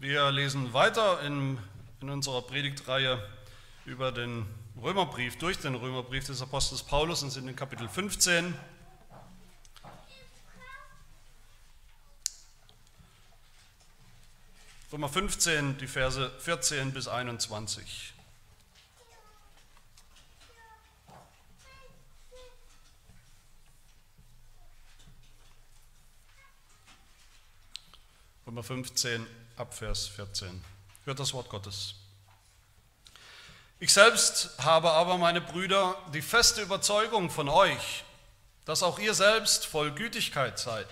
Wir lesen weiter in, in unserer Predigtreihe über den Römerbrief, durch den Römerbrief des Apostels Paulus und sind in Kapitel 15. Römer 15, die Verse 14 bis 21. Römer 15, Abvers 14. Hört das Wort Gottes. Ich selbst habe aber, meine Brüder, die feste Überzeugung von euch, dass auch ihr selbst voll Gütigkeit seid,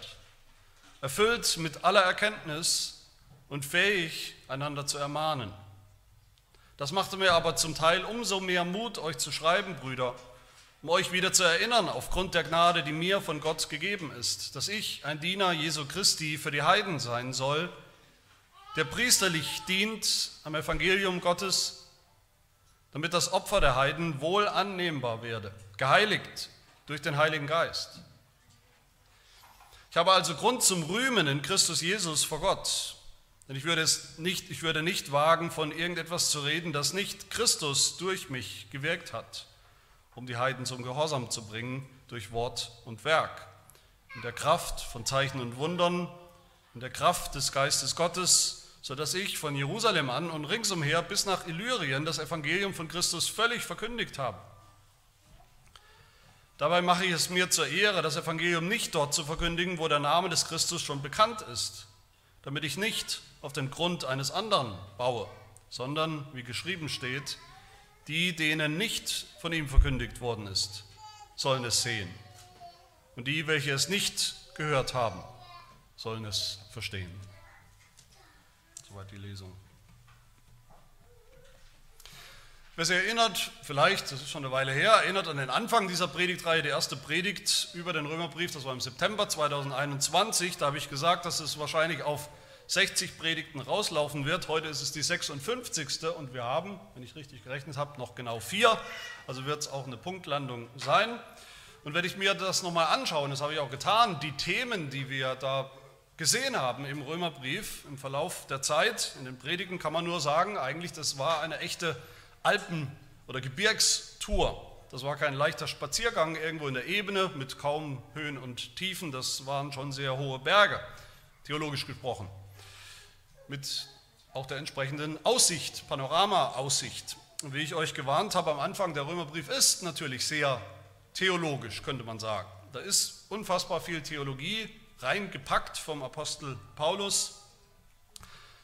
erfüllt mit aller Erkenntnis und fähig, einander zu ermahnen. Das machte mir aber zum Teil umso mehr Mut, euch zu schreiben, Brüder, um euch wieder zu erinnern, aufgrund der Gnade, die mir von Gott gegeben ist, dass ich ein Diener Jesu Christi für die Heiden sein soll, der priesterlich dient am Evangelium Gottes, damit das Opfer der Heiden wohl annehmbar werde, geheiligt durch den Heiligen Geist. Ich habe also Grund zum Rühmen in Christus Jesus vor Gott, denn ich würde, es nicht, ich würde nicht wagen, von irgendetwas zu reden, das nicht Christus durch mich gewirkt hat um die Heiden zum Gehorsam zu bringen durch Wort und Werk. In der Kraft von Zeichen und Wundern, in der Kraft des Geistes Gottes, sodass ich von Jerusalem an und ringsumher bis nach Illyrien das Evangelium von Christus völlig verkündigt habe. Dabei mache ich es mir zur Ehre, das Evangelium nicht dort zu verkündigen, wo der Name des Christus schon bekannt ist, damit ich nicht auf den Grund eines anderen baue, sondern, wie geschrieben steht, die, denen nicht von ihm verkündigt worden ist, sollen es sehen. Und die, welche es nicht gehört haben, sollen es verstehen. Soweit die Lesung. Wer sich erinnert, vielleicht, das ist schon eine Weile her, erinnert an den Anfang dieser Predigtreihe, die erste Predigt über den Römerbrief, das war im September 2021. Da habe ich gesagt, dass es wahrscheinlich auf 60 Predigten rauslaufen wird. Heute ist es die 56. und wir haben, wenn ich richtig gerechnet habe, noch genau vier. Also wird es auch eine Punktlandung sein. Und wenn ich mir das nochmal anschaue, das habe ich auch getan, die Themen, die wir da gesehen haben im Römerbrief im Verlauf der Zeit, in den Predigen kann man nur sagen, eigentlich das war eine echte Alpen- oder Gebirgstour. Das war kein leichter Spaziergang irgendwo in der Ebene mit kaum Höhen und Tiefen, das waren schon sehr hohe Berge, theologisch gesprochen mit auch der entsprechenden Aussicht, Panorama-Aussicht. Und wie ich euch gewarnt habe am Anfang, der Römerbrief ist natürlich sehr theologisch, könnte man sagen. Da ist unfassbar viel Theologie reingepackt vom Apostel Paulus.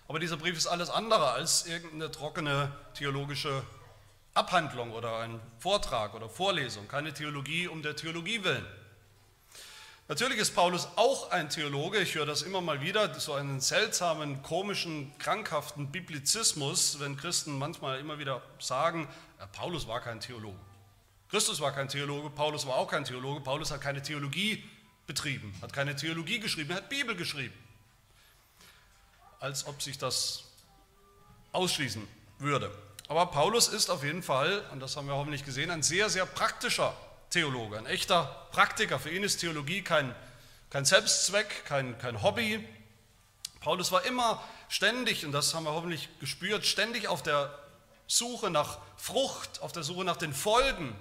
Aber dieser Brief ist alles andere als irgendeine trockene theologische Abhandlung oder ein Vortrag oder Vorlesung, keine Theologie um der Theologie willen. Natürlich ist Paulus auch ein Theologe, ich höre das immer mal wieder, so einen seltsamen, komischen, krankhaften Biblizismus, wenn Christen manchmal immer wieder sagen, Paulus war kein Theologe. Christus war kein Theologe, Paulus war auch kein Theologe, Paulus hat keine Theologie betrieben, hat keine Theologie geschrieben, er hat Bibel geschrieben. Als ob sich das ausschließen würde. Aber Paulus ist auf jeden Fall, und das haben wir hoffentlich gesehen, ein sehr, sehr praktischer Theologe, ein echter Praktiker. Für ihn ist Theologie kein, kein Selbstzweck, kein, kein Hobby. Paulus war immer ständig, und das haben wir hoffentlich gespürt, ständig auf der Suche nach Frucht, auf der Suche nach den Folgen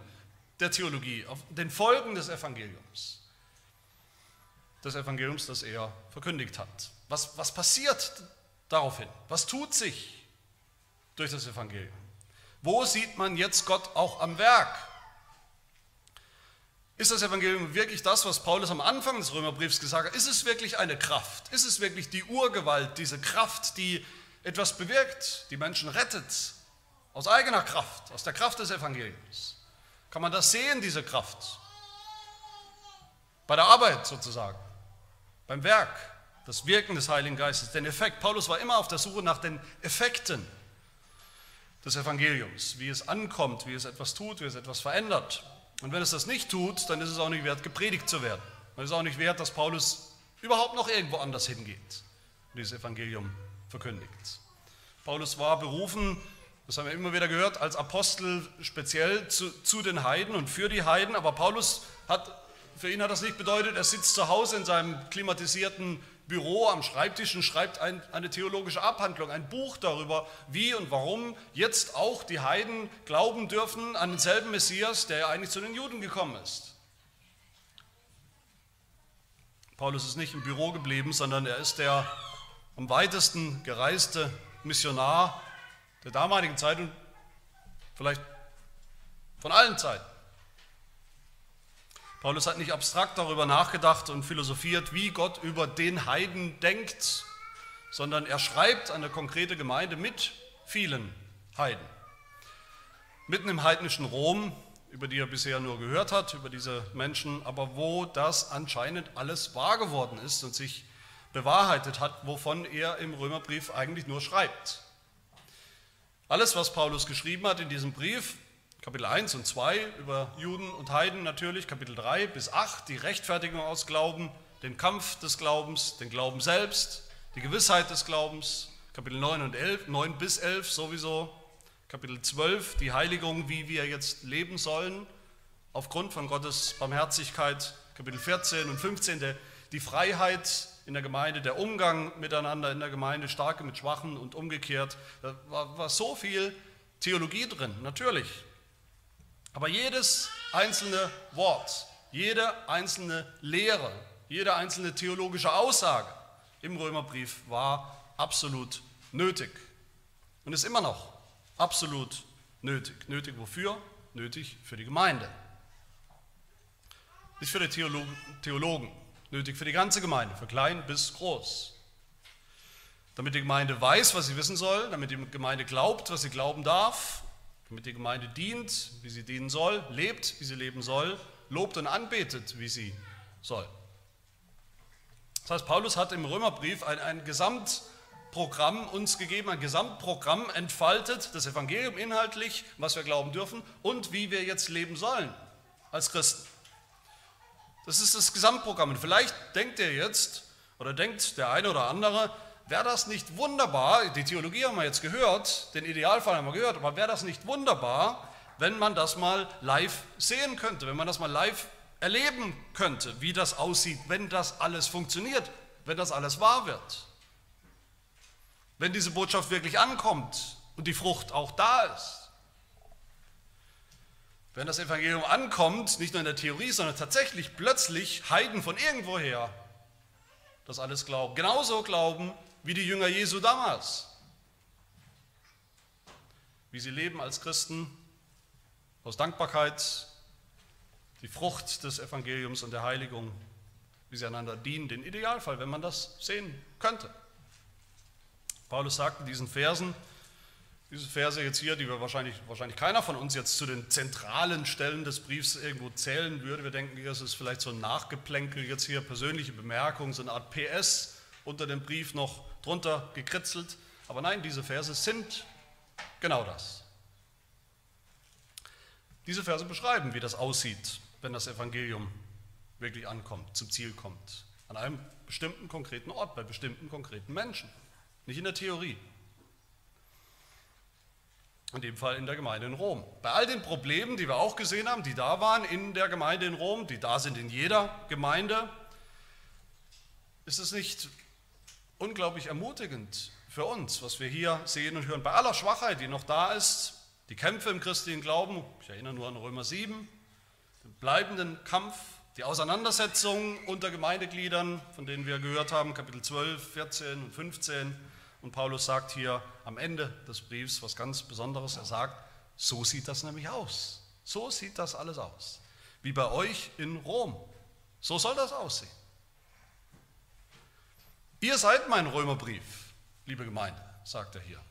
der Theologie, auf den Folgen des Evangeliums. Des Evangeliums, das er verkündigt hat. Was, was passiert daraufhin? Was tut sich durch das Evangelium? Wo sieht man jetzt Gott auch am Werk? Ist das Evangelium wirklich das, was Paulus am Anfang des Römerbriefs gesagt hat? Ist es wirklich eine Kraft? Ist es wirklich die Urgewalt, diese Kraft, die etwas bewirkt, die Menschen rettet? Aus eigener Kraft, aus der Kraft des Evangeliums. Kann man das sehen, diese Kraft? Bei der Arbeit sozusagen, beim Werk, das Wirken des Heiligen Geistes, den Effekt. Paulus war immer auf der Suche nach den Effekten des Evangeliums, wie es ankommt, wie es etwas tut, wie es etwas verändert. Und wenn es das nicht tut, dann ist es auch nicht wert, gepredigt zu werden. Dann ist es auch nicht wert, dass Paulus überhaupt noch irgendwo anders hingeht und dieses Evangelium verkündigt. Paulus war berufen, das haben wir immer wieder gehört, als Apostel speziell zu, zu den Heiden und für die Heiden. Aber Paulus hat, für ihn hat das nicht bedeutet, er sitzt zu Hause in seinem klimatisierten Büro am Schreibtisch und schreibt ein, eine theologische Abhandlung, ein Buch darüber, wie und warum jetzt auch die Heiden glauben dürfen an denselben Messias, der ja eigentlich zu den Juden gekommen ist. Paulus ist nicht im Büro geblieben, sondern er ist der am weitesten gereiste Missionar der damaligen Zeit und vielleicht von allen Zeiten. Paulus hat nicht abstrakt darüber nachgedacht und philosophiert, wie Gott über den Heiden denkt, sondern er schreibt eine konkrete Gemeinde mit vielen Heiden. Mitten im heidnischen Rom, über die er bisher nur gehört hat, über diese Menschen, aber wo das anscheinend alles wahr geworden ist und sich bewahrheitet hat, wovon er im Römerbrief eigentlich nur schreibt. Alles, was Paulus geschrieben hat in diesem Brief, Kapitel 1 und 2 über Juden und Heiden natürlich, Kapitel 3 bis 8 die Rechtfertigung aus Glauben, den Kampf des Glaubens, den Glauben selbst, die Gewissheit des Glaubens, Kapitel 9 und 11, 9 bis 11 sowieso, Kapitel 12 die Heiligung, wie wir jetzt leben sollen, aufgrund von Gottes Barmherzigkeit, Kapitel 14 und 15 der, die Freiheit in der Gemeinde, der Umgang miteinander in der Gemeinde, Starke mit Schwachen und umgekehrt. Da war, war so viel Theologie drin, natürlich. Aber jedes einzelne Wort, jede einzelne Lehre, jede einzelne theologische Aussage im Römerbrief war absolut nötig und ist immer noch absolut nötig. Nötig wofür? Nötig für die Gemeinde. Nicht für die Theologen, nötig für die ganze Gemeinde, für klein bis groß. Damit die Gemeinde weiß, was sie wissen soll, damit die Gemeinde glaubt, was sie glauben darf damit die Gemeinde dient, wie sie dienen soll, lebt, wie sie leben soll, lobt und anbetet, wie sie soll. Das heißt, Paulus hat im Römerbrief ein, ein Gesamtprogramm uns gegeben, ein Gesamtprogramm entfaltet, das Evangelium inhaltlich, was wir glauben dürfen und wie wir jetzt leben sollen als Christen. Das ist das Gesamtprogramm. Und vielleicht denkt ihr jetzt, oder denkt der eine oder andere, wäre das nicht wunderbar, die Theologie haben wir jetzt gehört, den Idealfall haben wir gehört, aber wäre das nicht wunderbar, wenn man das mal live sehen könnte, wenn man das mal live erleben könnte, wie das aussieht, wenn das alles funktioniert, wenn das alles wahr wird. Wenn diese Botschaft wirklich ankommt und die Frucht auch da ist. Wenn das Evangelium ankommt, nicht nur in der Theorie, sondern tatsächlich plötzlich Heiden von irgendwoher das alles glauben, genauso glauben wie die Jünger Jesu damals. Wie sie leben als Christen aus Dankbarkeit, die Frucht des Evangeliums und der Heiligung, wie sie einander dienen, den Idealfall, wenn man das sehen könnte. Paulus sagt in diesen Versen, diese Verse jetzt hier, die wir wahrscheinlich, wahrscheinlich keiner von uns jetzt zu den zentralen Stellen des Briefs irgendwo zählen würde. Wir denken, es ist vielleicht so ein Nachgeplänkel, jetzt hier persönliche Bemerkung, so eine Art PS unter dem Brief noch drunter gekritzelt. Aber nein, diese Verse sind genau das. Diese Verse beschreiben, wie das aussieht, wenn das Evangelium wirklich ankommt, zum Ziel kommt. An einem bestimmten konkreten Ort, bei bestimmten konkreten Menschen. Nicht in der Theorie. In dem Fall in der Gemeinde in Rom. Bei all den Problemen, die wir auch gesehen haben, die da waren in der Gemeinde in Rom, die da sind in jeder Gemeinde, ist es nicht unglaublich ermutigend für uns, was wir hier sehen und hören. Bei aller Schwachheit, die noch da ist, die Kämpfe im christlichen Glauben, ich erinnere nur an Römer 7, den bleibenden Kampf, die Auseinandersetzungen unter Gemeindegliedern, von denen wir gehört haben, Kapitel 12, 14 und 15. Und Paulus sagt hier am Ende des Briefs was ganz Besonderes. Er sagt, so sieht das nämlich aus. So sieht das alles aus. Wie bei euch in Rom. So soll das aussehen. Ihr seid mein Römerbrief, liebe Gemeinde, sagt er hier.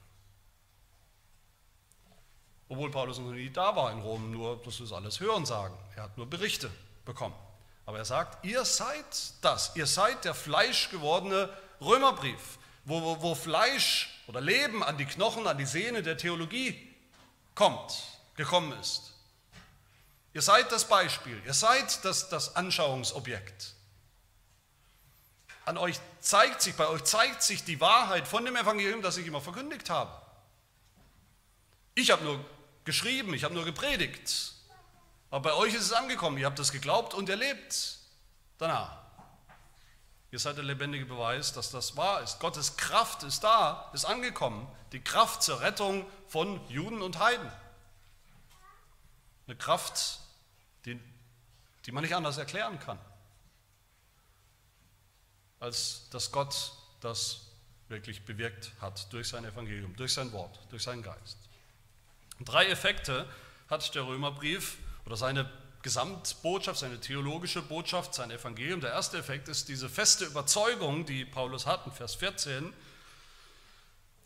Obwohl Paulus noch nie da war in Rom, nur das ist alles Hörensagen. Er hat nur Berichte bekommen. Aber er sagt, ihr seid das, ihr seid der fleischgewordene Römerbrief, wo, wo, wo Fleisch oder Leben an die Knochen, an die Sehne der Theologie kommt, gekommen ist. Ihr seid das Beispiel, ihr seid das, das Anschauungsobjekt. An euch zeigt sich, bei euch zeigt sich die Wahrheit von dem Evangelium, das ich immer verkündigt habe. Ich habe nur geschrieben, ich habe nur gepredigt. Aber bei euch ist es angekommen, ihr habt das geglaubt und erlebt danach. Ihr seid der lebendige Beweis, dass das wahr ist. Gottes Kraft ist da, ist angekommen. Die Kraft zur Rettung von Juden und Heiden. Eine Kraft, die, die man nicht anders erklären kann, als dass Gott das wirklich bewirkt hat durch sein Evangelium, durch sein Wort, durch seinen Geist. Drei Effekte hat der Römerbrief oder seine Gesamtbotschaft, seine theologische Botschaft, sein Evangelium. Der erste Effekt ist diese feste Überzeugung, die Paulus hat in Vers 14.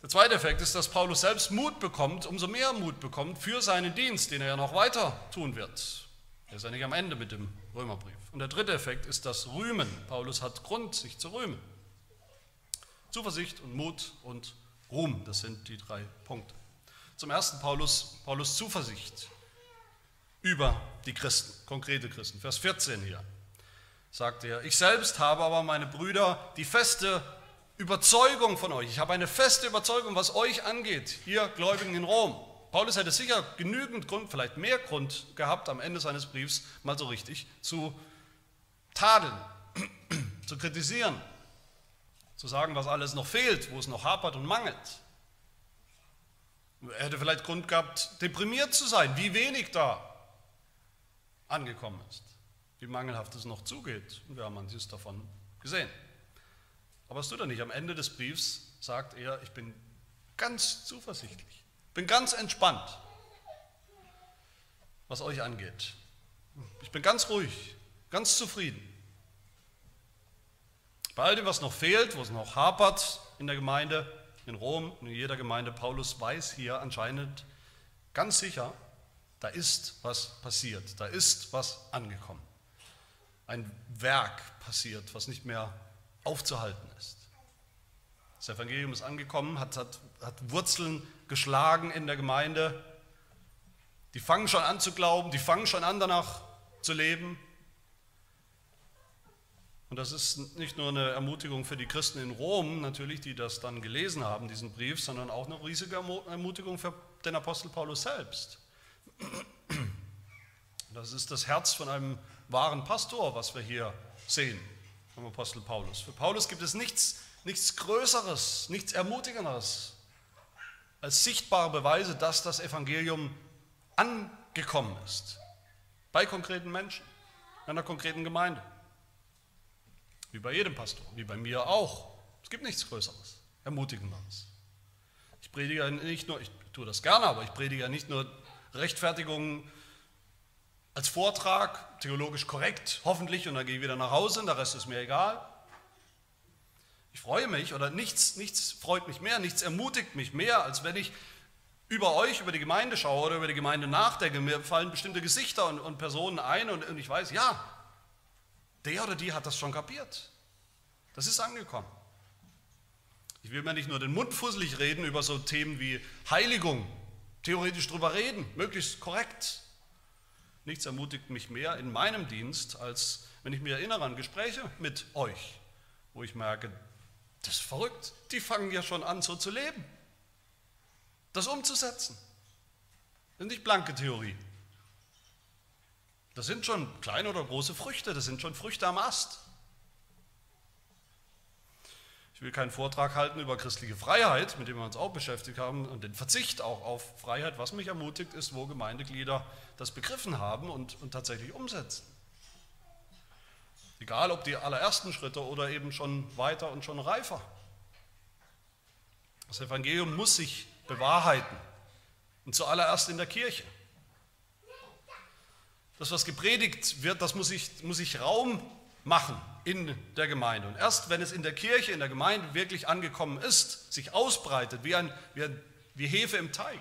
Der zweite Effekt ist, dass Paulus selbst Mut bekommt, umso mehr Mut bekommt für seinen Dienst, den er ja noch weiter tun wird. Er ist ja nicht am Ende mit dem Römerbrief. Und der dritte Effekt ist das Rühmen. Paulus hat Grund, sich zu rühmen. Zuversicht und Mut und Ruhm, das sind die drei Punkte. Zum ersten Paulus, Paulus Zuversicht über die Christen, konkrete Christen. Vers 14 hier sagt er, ich selbst habe aber meine Brüder die feste Überzeugung von euch. Ich habe eine feste Überzeugung, was euch angeht, ihr Gläubigen in Rom. Paulus hätte sicher genügend Grund, vielleicht mehr Grund gehabt, am Ende seines Briefs mal so richtig zu tadeln, zu kritisieren, zu sagen, was alles noch fehlt, wo es noch hapert und mangelt. Er hätte vielleicht Grund gehabt, deprimiert zu sein, wie wenig da angekommen ist, wie mangelhaft es noch zugeht. Und wir haben manches davon gesehen. Aber es tut er nicht. Am Ende des Briefs sagt er, ich bin ganz zuversichtlich, bin ganz entspannt, was euch angeht. Ich bin ganz ruhig, ganz zufrieden. Bei all dem, was noch fehlt, wo es noch hapert in der Gemeinde, in Rom, in jeder Gemeinde, Paulus weiß hier anscheinend ganz sicher, da ist was passiert, da ist was angekommen. Ein Werk passiert, was nicht mehr aufzuhalten ist. Das Evangelium ist angekommen, hat, hat, hat Wurzeln geschlagen in der Gemeinde. Die fangen schon an zu glauben, die fangen schon an danach zu leben. Und das ist nicht nur eine Ermutigung für die Christen in Rom, natürlich, die das dann gelesen haben, diesen Brief, sondern auch eine riesige Ermutigung für den Apostel Paulus selbst. Das ist das Herz von einem wahren Pastor, was wir hier sehen vom Apostel Paulus. Für Paulus gibt es nichts, nichts Größeres, nichts Ermutigenderes als sichtbare Beweise, dass das Evangelium angekommen ist. Bei konkreten Menschen, in einer konkreten Gemeinde. Wie bei jedem Pastor, wie bei mir auch. Es gibt nichts Größeres, Ermutigenderes. Ich predige ja nicht nur, ich tue das gerne, aber ich predige ja nicht nur Rechtfertigung als Vortrag, theologisch korrekt, hoffentlich, und dann gehe ich wieder nach Hause und der Rest ist mir egal. Ich freue mich oder nichts, nichts freut mich mehr, nichts ermutigt mich mehr, als wenn ich über euch, über die Gemeinde schaue oder über die Gemeinde nachdenke. Mir fallen bestimmte Gesichter und, und Personen ein und, und ich weiß, ja, der oder die hat das schon kapiert. Das ist angekommen. Ich will mir nicht nur den Mund fusselig reden über so Themen wie Heiligung theoretisch drüber reden, möglichst korrekt. Nichts ermutigt mich mehr in meinem Dienst, als wenn ich mich erinnere an Gespräche mit euch, wo ich merke, das ist verrückt, die fangen ja schon an, so zu leben. Das umzusetzen. Das ist nicht blanke Theorie. Das sind schon kleine oder große Früchte, das sind schon Früchte am Ast. Ich will keinen Vortrag halten über christliche Freiheit, mit dem wir uns auch beschäftigt haben, und den Verzicht auch auf Freiheit. Was mich ermutigt, ist, wo Gemeindeglieder das begriffen haben und, und tatsächlich umsetzen. Egal ob die allerersten Schritte oder eben schon weiter und schon reifer. Das Evangelium muss sich bewahrheiten. Und zuallererst in der Kirche. Das, was gepredigt wird, das muss sich, muss sich Raum machen in der Gemeinde. Und erst wenn es in der Kirche, in der Gemeinde wirklich angekommen ist, sich ausbreitet wie, ein, wie, ein, wie Hefe im Teig,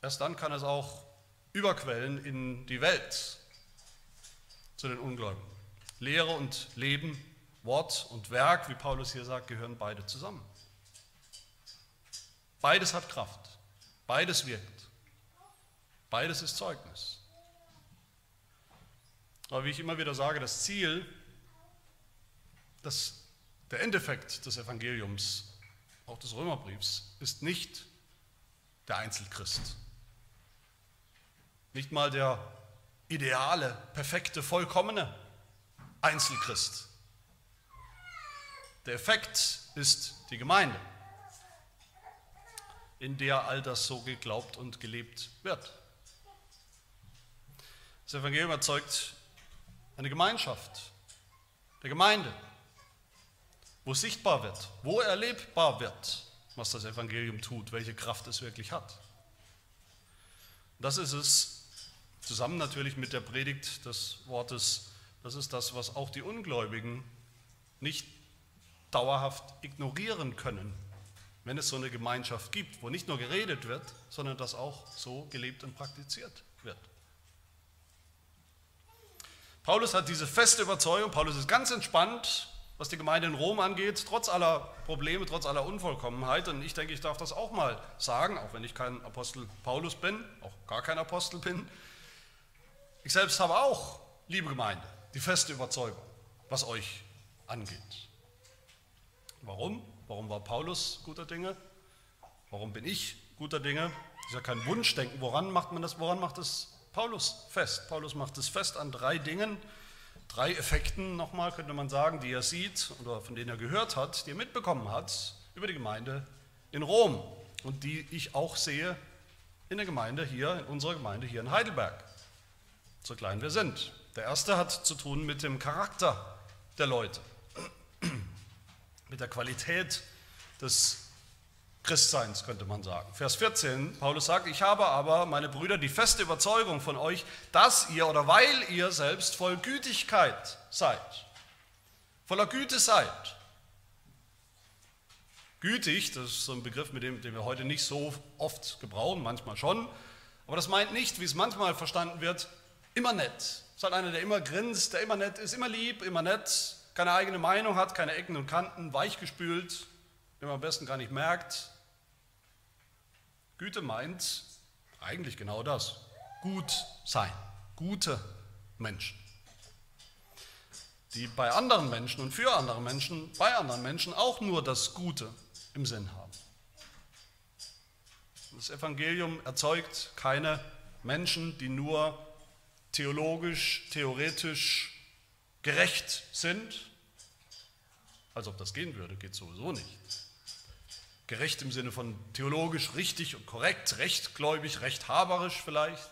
erst dann kann es auch überquellen in die Welt zu den Ungläubigen. Lehre und Leben, Wort und Werk, wie Paulus hier sagt, gehören beide zusammen. Beides hat Kraft, beides wirkt, beides ist Zeugnis. Aber wie ich immer wieder sage, das Ziel, das, der Endeffekt des Evangeliums, auch des Römerbriefs, ist nicht der Einzelchrist. Nicht mal der ideale, perfekte, vollkommene Einzelchrist. Der Effekt ist die Gemeinde, in der all das so geglaubt und gelebt wird. Das Evangelium erzeugt eine Gemeinschaft der Gemeinde, wo sichtbar wird, wo erlebbar wird, was das Evangelium tut, welche Kraft es wirklich hat. Das ist es, zusammen natürlich mit der Predigt des Wortes, das ist das, was auch die Ungläubigen nicht dauerhaft ignorieren können, wenn es so eine Gemeinschaft gibt, wo nicht nur geredet wird, sondern das auch so gelebt und praktiziert wird. Paulus hat diese feste Überzeugung, Paulus ist ganz entspannt, was die Gemeinde in Rom angeht, trotz aller Probleme, trotz aller Unvollkommenheit. Und ich denke, ich darf das auch mal sagen, auch wenn ich kein Apostel Paulus bin, auch gar kein Apostel bin. Ich selbst habe auch, liebe Gemeinde, die feste Überzeugung, was euch angeht. Warum? Warum war Paulus guter Dinge? Warum bin ich guter Dinge? Das ist ja kein Wunschdenken. Woran macht man das? Woran macht es Paulus fest? Paulus macht es fest an drei Dingen, drei Effekten nochmal, könnte man sagen, die er sieht oder von denen er gehört hat, die er mitbekommen hat über die Gemeinde in Rom und die ich auch sehe in der Gemeinde hier, in unserer Gemeinde hier in Heidelberg, so klein wir sind. Der erste hat zu tun mit dem Charakter der Leute, mit der Qualität des Christseins, könnte man sagen. Vers 14, Paulus sagt, ich habe aber, meine Brüder, die feste Überzeugung von euch, dass ihr oder weil ihr selbst voll Gütigkeit seid, voller Güte seid. Gütig, das ist so ein Begriff, mit dem, den wir heute nicht so oft gebrauchen, manchmal schon, aber das meint nicht, wie es manchmal verstanden wird, immer nett. Ist halt einer, der immer grinst, der immer nett ist, immer lieb, immer nett, keine eigene Meinung hat, keine Ecken und Kanten, weichgespült, den man am besten gar nicht merkt. Güte meint eigentlich genau das. Gut sein. Gute Menschen. Die bei anderen Menschen und für andere Menschen, bei anderen Menschen auch nur das Gute im Sinn haben. Das Evangelium erzeugt keine Menschen, die nur theologisch, theoretisch gerecht sind. Als ob das gehen würde, geht sowieso nicht gerecht im Sinne von theologisch richtig und korrekt, rechtgläubig, rechthaberisch vielleicht,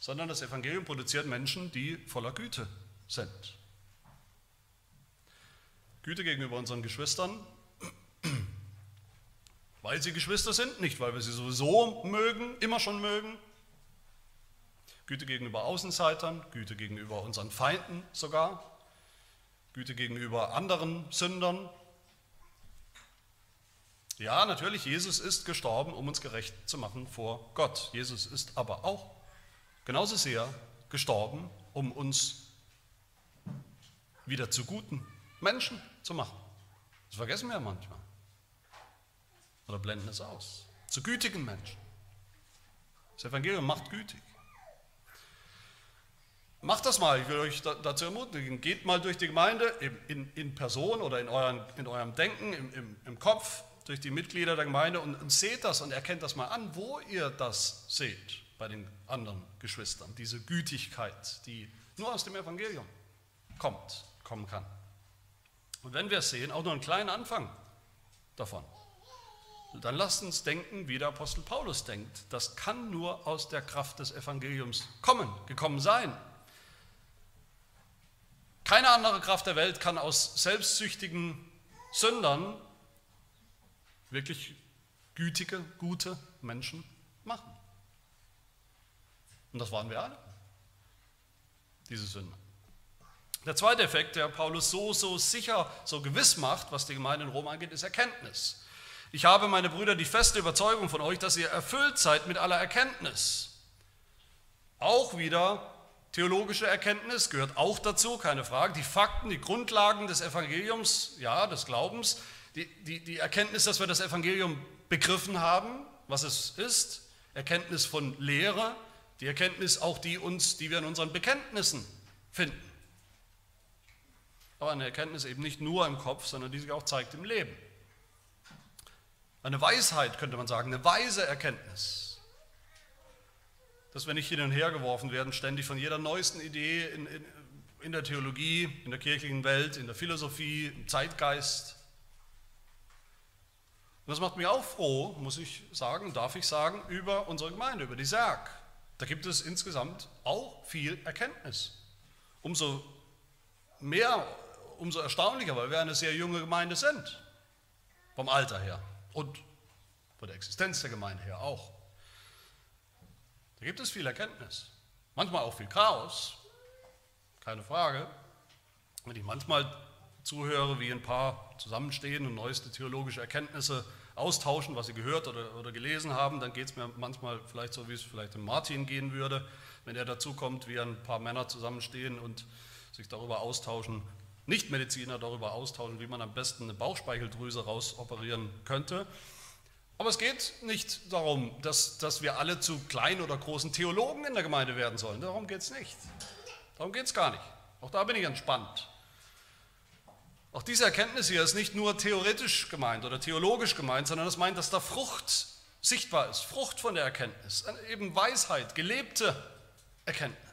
sondern das Evangelium produziert Menschen, die voller Güte sind. Güte gegenüber unseren Geschwistern, weil sie Geschwister sind, nicht weil wir sie sowieso mögen, immer schon mögen. Güte gegenüber Außenseitern, Güte gegenüber unseren Feinden sogar, Güte gegenüber anderen Sündern, ja, natürlich, Jesus ist gestorben, um uns gerecht zu machen vor Gott. Jesus ist aber auch genauso sehr gestorben, um uns wieder zu guten Menschen zu machen. Das vergessen wir manchmal. Oder blenden es aus. Zu gütigen Menschen. Das Evangelium macht gütig. Macht das mal, ich will euch dazu ermutigen. Geht mal durch die Gemeinde in, in Person oder in, euren, in eurem Denken, im, im, im Kopf durch die Mitglieder der Gemeinde und, und seht das und erkennt das mal an, wo ihr das seht bei den anderen Geschwistern. Diese Gütigkeit, die nur aus dem Evangelium kommt, kommen kann. Und wenn wir es sehen, auch nur einen kleinen Anfang davon, dann lasst uns denken, wie der Apostel Paulus denkt. Das kann nur aus der Kraft des Evangeliums kommen, gekommen sein. Keine andere Kraft der Welt kann aus selbstsüchtigen Sündern wirklich gütige, gute Menschen machen. Und das waren wir alle, diese Sünde. Der zweite Effekt, der Paulus so, so sicher, so gewiss macht, was die Gemeinde in Rom angeht, ist Erkenntnis. Ich habe, meine Brüder, die feste Überzeugung von euch, dass ihr erfüllt seid mit aller Erkenntnis. Auch wieder theologische Erkenntnis gehört auch dazu, keine Frage. Die Fakten, die Grundlagen des Evangeliums, ja, des Glaubens, die, die, die Erkenntnis, dass wir das Evangelium begriffen haben, was es ist, Erkenntnis von Lehre, die Erkenntnis auch die uns, die wir in unseren Bekenntnissen finden. Aber eine Erkenntnis eben nicht nur im Kopf, sondern die sich auch zeigt im Leben. Eine Weisheit könnte man sagen, eine weise Erkenntnis. Dass wir nicht hin und her geworfen werden, ständig von jeder neuesten Idee in, in, in der Theologie, in der kirchlichen Welt, in der Philosophie, im Zeitgeist. Und das macht mich auch froh, muss ich sagen, darf ich sagen, über unsere Gemeinde, über die Serg. Da gibt es insgesamt auch viel Erkenntnis. Umso mehr, umso erstaunlicher, weil wir eine sehr junge Gemeinde sind, vom Alter her und von der Existenz der Gemeinde her auch. Da gibt es viel Erkenntnis, manchmal auch viel Chaos, keine Frage. Wenn ich manchmal zuhöre, wie ein paar zusammenstehen und neueste theologische Erkenntnisse austauschen, was sie gehört oder, oder gelesen haben, dann geht es mir manchmal vielleicht so, wie es vielleicht dem Martin gehen würde, wenn er dazu kommt, wie ein paar Männer zusammenstehen und sich darüber austauschen, Nichtmediziner darüber austauschen, wie man am besten eine Bauchspeicheldrüse rausoperieren könnte. Aber es geht nicht darum, dass, dass wir alle zu kleinen oder großen Theologen in der Gemeinde werden sollen. Darum geht es nicht. Darum geht es gar nicht. Auch da bin ich entspannt. Auch diese Erkenntnis hier ist nicht nur theoretisch gemeint oder theologisch gemeint, sondern es meint, dass da Frucht sichtbar ist, Frucht von der Erkenntnis, eben Weisheit, gelebte Erkenntnis.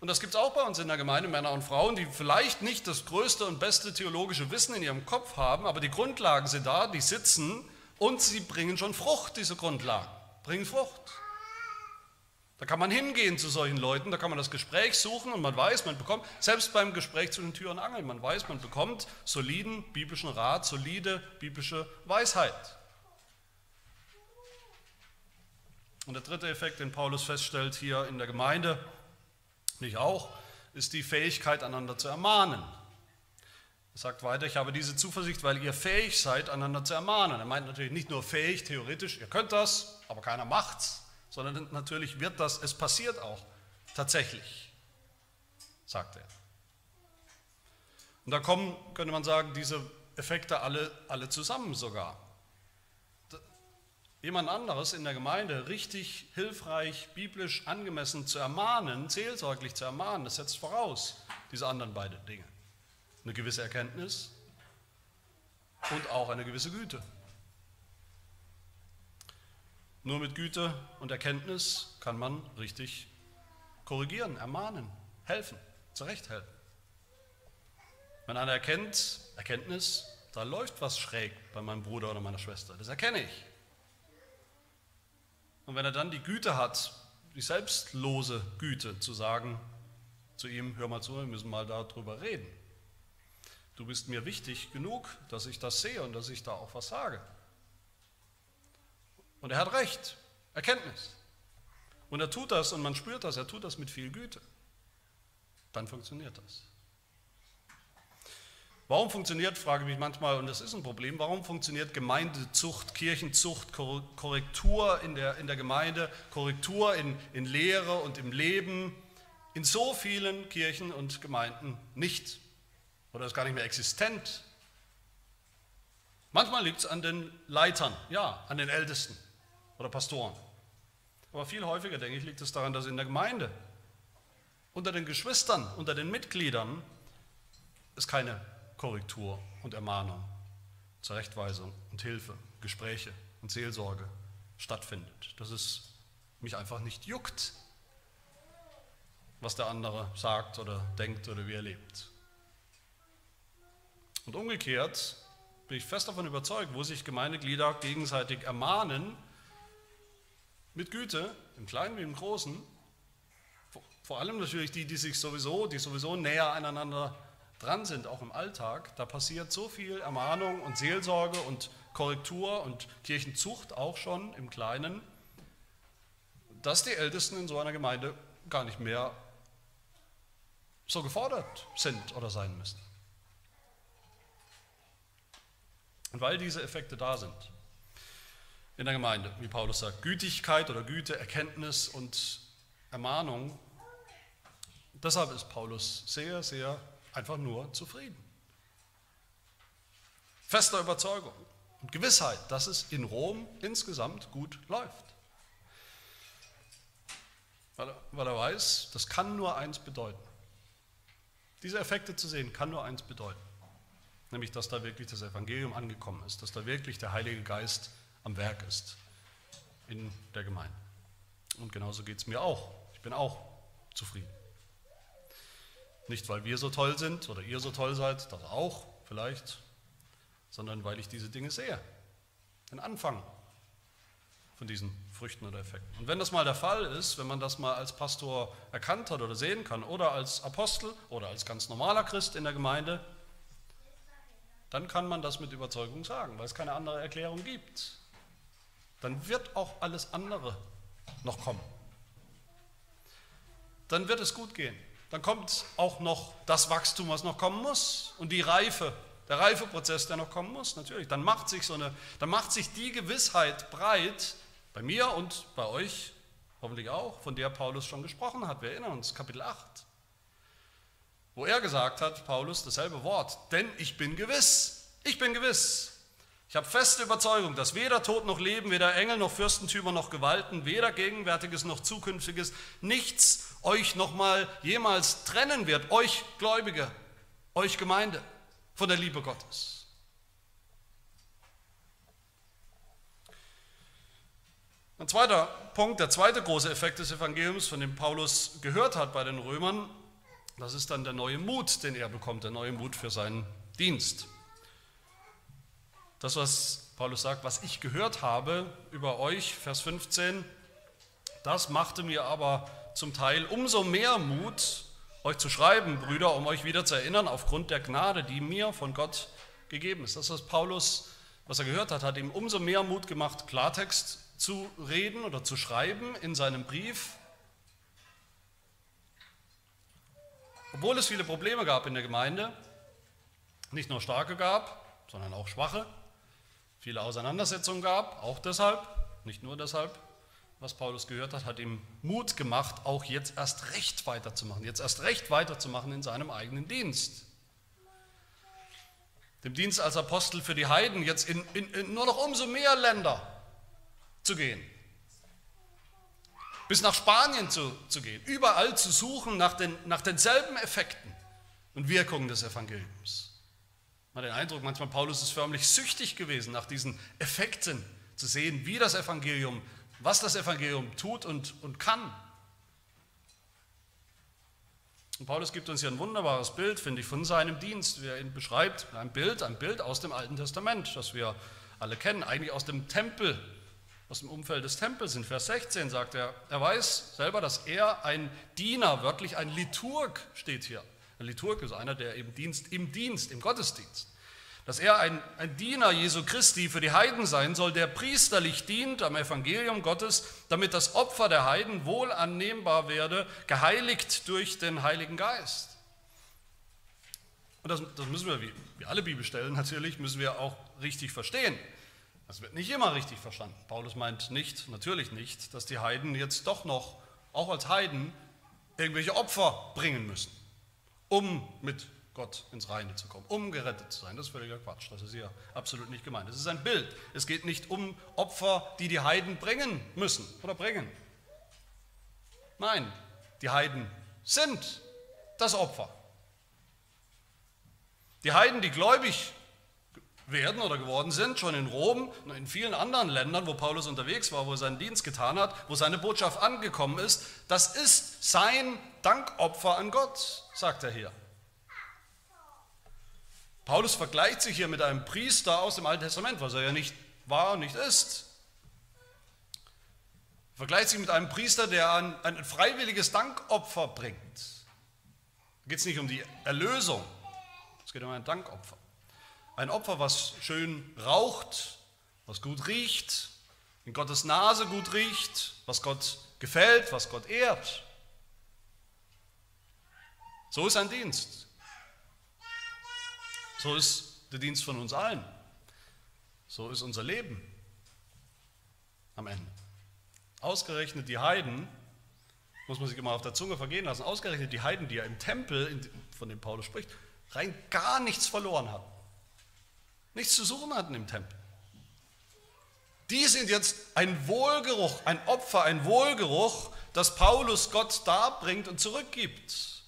Und das gibt es auch bei uns in der Gemeinde, Männer und Frauen, die vielleicht nicht das größte und beste theologische Wissen in ihrem Kopf haben, aber die Grundlagen sind da, die sitzen und sie bringen schon Frucht, diese Grundlagen, bringen Frucht. Da kann man hingehen zu solchen Leuten, da kann man das Gespräch suchen und man weiß, man bekommt, selbst beim Gespräch zu den Tür und Angeln, man weiß, man bekommt soliden biblischen Rat, solide biblische Weisheit. Und der dritte Effekt, den Paulus feststellt hier in der Gemeinde, nicht auch, ist die Fähigkeit, einander zu ermahnen. Er sagt weiter, ich habe diese Zuversicht, weil ihr fähig seid, einander zu ermahnen. Er meint natürlich nicht nur fähig, theoretisch, ihr könnt das, aber keiner macht's sondern natürlich wird das, es passiert auch tatsächlich, sagt er. Und da kommen, könnte man sagen, diese Effekte alle, alle zusammen sogar. Jemand anderes in der Gemeinde richtig hilfreich, biblisch angemessen zu ermahnen, seelsorglich zu ermahnen, das setzt voraus diese anderen beiden Dinge. Eine gewisse Erkenntnis und auch eine gewisse Güte. Nur mit Güte und Erkenntnis kann man richtig korrigieren, ermahnen, helfen, zurechthelfen. Wenn einer erkennt, Erkenntnis, da läuft was schräg bei meinem Bruder oder meiner Schwester, das erkenne ich. Und wenn er dann die Güte hat, die selbstlose Güte zu sagen zu ihm, hör mal zu, wir müssen mal darüber reden. Du bist mir wichtig genug, dass ich das sehe und dass ich da auch was sage. Und er hat recht, Erkenntnis. Und er tut das und man spürt das, er tut das mit viel Güte. Dann funktioniert das. Warum funktioniert, frage ich mich manchmal, und das ist ein Problem, warum funktioniert Gemeindezucht, Kirchenzucht, Korrektur in der, in der Gemeinde, Korrektur in, in Lehre und im Leben in so vielen Kirchen und Gemeinden nicht oder ist gar nicht mehr existent? Manchmal liegt es an den Leitern, ja, an den Ältesten oder Pastoren. Aber viel häufiger, denke ich, liegt es daran, dass in der Gemeinde, unter den Geschwistern, unter den Mitgliedern, es keine Korrektur und Ermahnung, Zurechtweisung und Hilfe, Gespräche und Seelsorge stattfindet. Dass es mich einfach nicht juckt, was der andere sagt oder denkt oder wie er lebt. Und umgekehrt bin ich fest davon überzeugt, wo sich Gemeindeglieder gegenseitig ermahnen, mit Güte, im Kleinen wie im Großen, vor allem natürlich die, die sich sowieso, die sowieso näher aneinander dran sind, auch im Alltag, da passiert so viel Ermahnung und Seelsorge und Korrektur und Kirchenzucht auch schon im Kleinen, dass die Ältesten in so einer Gemeinde gar nicht mehr so gefordert sind oder sein müssen. Und weil diese Effekte da sind, in der Gemeinde, wie Paulus sagt. Gütigkeit oder Güte, Erkenntnis und Ermahnung. Deshalb ist Paulus sehr, sehr einfach nur zufrieden. Fester Überzeugung und Gewissheit, dass es in Rom insgesamt gut läuft. Weil er, weil er weiß, das kann nur eins bedeuten. Diese Effekte zu sehen, kann nur eins bedeuten. Nämlich, dass da wirklich das Evangelium angekommen ist, dass da wirklich der Heilige Geist am Werk ist in der Gemeinde. Und genauso geht es mir auch. Ich bin auch zufrieden. Nicht, weil wir so toll sind oder ihr so toll seid, das auch vielleicht, sondern weil ich diese Dinge sehe. Den Anfang von diesen Früchten oder Effekten. Und wenn das mal der Fall ist, wenn man das mal als Pastor erkannt hat oder sehen kann oder als Apostel oder als ganz normaler Christ in der Gemeinde, dann kann man das mit Überzeugung sagen, weil es keine andere Erklärung gibt. Dann wird auch alles andere noch kommen. Dann wird es gut gehen. Dann kommt auch noch das Wachstum, was noch kommen muss und die Reife, der Reifeprozess, der noch kommen muss, natürlich. Dann macht sich, so eine, dann macht sich die Gewissheit breit, bei mir und bei euch hoffentlich auch, von der Paulus schon gesprochen hat. Wir erinnern uns, Kapitel 8, wo er gesagt hat, Paulus, dasselbe Wort, denn ich bin gewiss, ich bin gewiss. Ich habe feste Überzeugung, dass weder Tod noch Leben, weder Engel noch Fürstentümer noch Gewalten, weder Gegenwärtiges noch Zukünftiges, nichts euch nochmal jemals trennen wird, euch Gläubige, euch Gemeinde, von der Liebe Gottes. Ein zweiter Punkt, der zweite große Effekt des Evangeliums, von dem Paulus gehört hat bei den Römern, das ist dann der neue Mut, den er bekommt, der neue Mut für seinen Dienst. Das, was Paulus sagt, was ich gehört habe über euch, Vers 15, das machte mir aber zum Teil umso mehr Mut, euch zu schreiben, Brüder, um euch wieder zu erinnern, aufgrund der Gnade, die mir von Gott gegeben ist. Das, was Paulus, was er gehört hat, hat ihm umso mehr Mut gemacht, Klartext zu reden oder zu schreiben in seinem Brief, obwohl es viele Probleme gab in der Gemeinde, nicht nur starke gab, sondern auch schwache, viele Auseinandersetzungen gab, auch deshalb, nicht nur deshalb, was Paulus gehört hat, hat ihm Mut gemacht, auch jetzt erst recht weiterzumachen, jetzt erst recht weiterzumachen in seinem eigenen Dienst. Dem Dienst als Apostel für die Heiden, jetzt in, in, in nur noch umso mehr Länder zu gehen. Bis nach Spanien zu, zu gehen, überall zu suchen nach, den, nach denselben Effekten und Wirkungen des Evangeliums. Man hat den Eindruck, manchmal Paulus ist förmlich süchtig gewesen, nach diesen Effekten zu sehen, wie das Evangelium, was das Evangelium tut und, und kann. Und Paulus gibt uns hier ein wunderbares Bild, finde ich, von seinem Dienst, wie er ihn beschreibt. Ein Bild, ein Bild aus dem Alten Testament, das wir alle kennen, eigentlich aus dem Tempel aus dem Umfeld des Tempels. In Vers 16 sagt er, er weiß selber, dass er ein Diener, wörtlich ein Liturg steht hier. Ein Liturg ist einer, der im Dienst, im Dienst, im Gottesdienst, dass er ein, ein Diener Jesu Christi für die Heiden sein soll, der priesterlich dient am Evangelium Gottes, damit das Opfer der Heiden wohl annehmbar werde, geheiligt durch den Heiligen Geist. Und das, das müssen wir, wie, wie alle Bibelstellen natürlich, müssen wir auch richtig verstehen. Das wird nicht immer richtig verstanden. Paulus meint nicht, natürlich nicht, dass die Heiden jetzt doch noch, auch als Heiden, irgendwelche Opfer bringen müssen, um mit Gott ins Reine zu kommen, um gerettet zu sein. Das ist völliger Quatsch. Das ist hier absolut nicht gemeint. Es ist ein Bild. Es geht nicht um Opfer, die die Heiden bringen müssen oder bringen. Nein, die Heiden sind das Opfer. Die Heiden, die gläubig werden oder geworden sind, schon in Rom und in vielen anderen Ländern, wo Paulus unterwegs war, wo er seinen Dienst getan hat, wo seine Botschaft angekommen ist, das ist sein Dankopfer an Gott, sagt er hier. Paulus vergleicht sich hier mit einem Priester aus dem Alten Testament, was er ja nicht war und nicht ist. Er vergleicht sich mit einem Priester, der ein, ein freiwilliges Dankopfer bringt. Da geht es nicht um die Erlösung, es geht um ein Dankopfer. Ein Opfer, was schön raucht, was gut riecht, in Gottes Nase gut riecht, was Gott gefällt, was Gott ehrt. So ist ein Dienst. So ist der Dienst von uns allen. So ist unser Leben am Ende. Ausgerechnet die Heiden, muss man sich immer auf der Zunge vergehen lassen, ausgerechnet die Heiden, die ja im Tempel, von dem Paulus spricht, rein gar nichts verloren hatten nichts zu suchen hatten im Tempel. Die sind jetzt ein Wohlgeruch, ein Opfer, ein Wohlgeruch, das Paulus Gott darbringt und zurückgibt.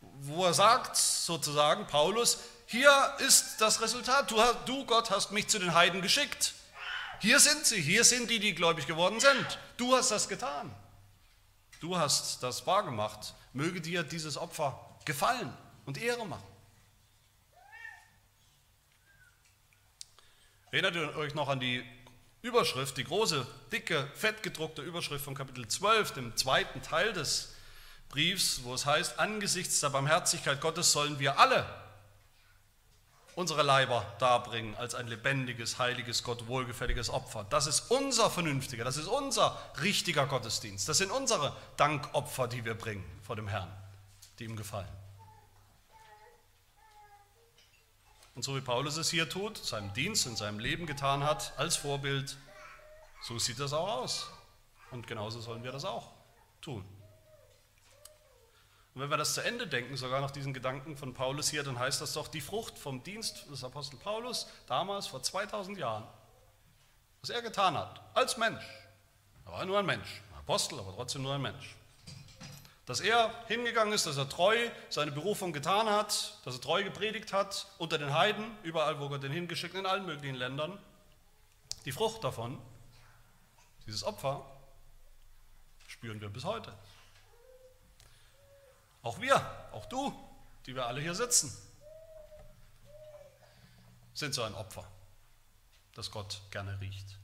Wo er sagt, sozusagen, Paulus, hier ist das Resultat. Du, du, Gott, hast mich zu den Heiden geschickt. Hier sind sie, hier sind die, die gläubig geworden sind. Du hast das getan. Du hast das wahrgemacht. Möge dir dieses Opfer gefallen und Ehre machen. Erinnert ihr euch noch an die Überschrift, die große, dicke, fettgedruckte Überschrift von Kapitel 12, dem zweiten Teil des Briefs, wo es heißt, angesichts der Barmherzigkeit Gottes sollen wir alle unsere Leiber darbringen als ein lebendiges, heiliges, Gott wohlgefälliges Opfer. Das ist unser vernünftiger, das ist unser richtiger Gottesdienst. Das sind unsere Dankopfer, die wir bringen vor dem Herrn, die ihm gefallen. Und so wie Paulus es hier tut, seinem Dienst in seinem Leben getan hat, als Vorbild, so sieht das auch aus. Und genauso sollen wir das auch tun. Und wenn wir das zu Ende denken, sogar nach diesen Gedanken von Paulus hier, dann heißt das doch die Frucht vom Dienst des Apostel Paulus damals vor 2000 Jahren, was er getan hat, als Mensch. Er war nur ein Mensch, ein Apostel, aber trotzdem nur ein Mensch. Dass er hingegangen ist, dass er treu seine Berufung getan hat, dass er treu gepredigt hat unter den Heiden, überall, wo Gott ihn hingeschickt, in allen möglichen Ländern. Die Frucht davon, dieses Opfer, spüren wir bis heute. Auch wir, auch du, die wir alle hier sitzen, sind so ein Opfer, das Gott gerne riecht,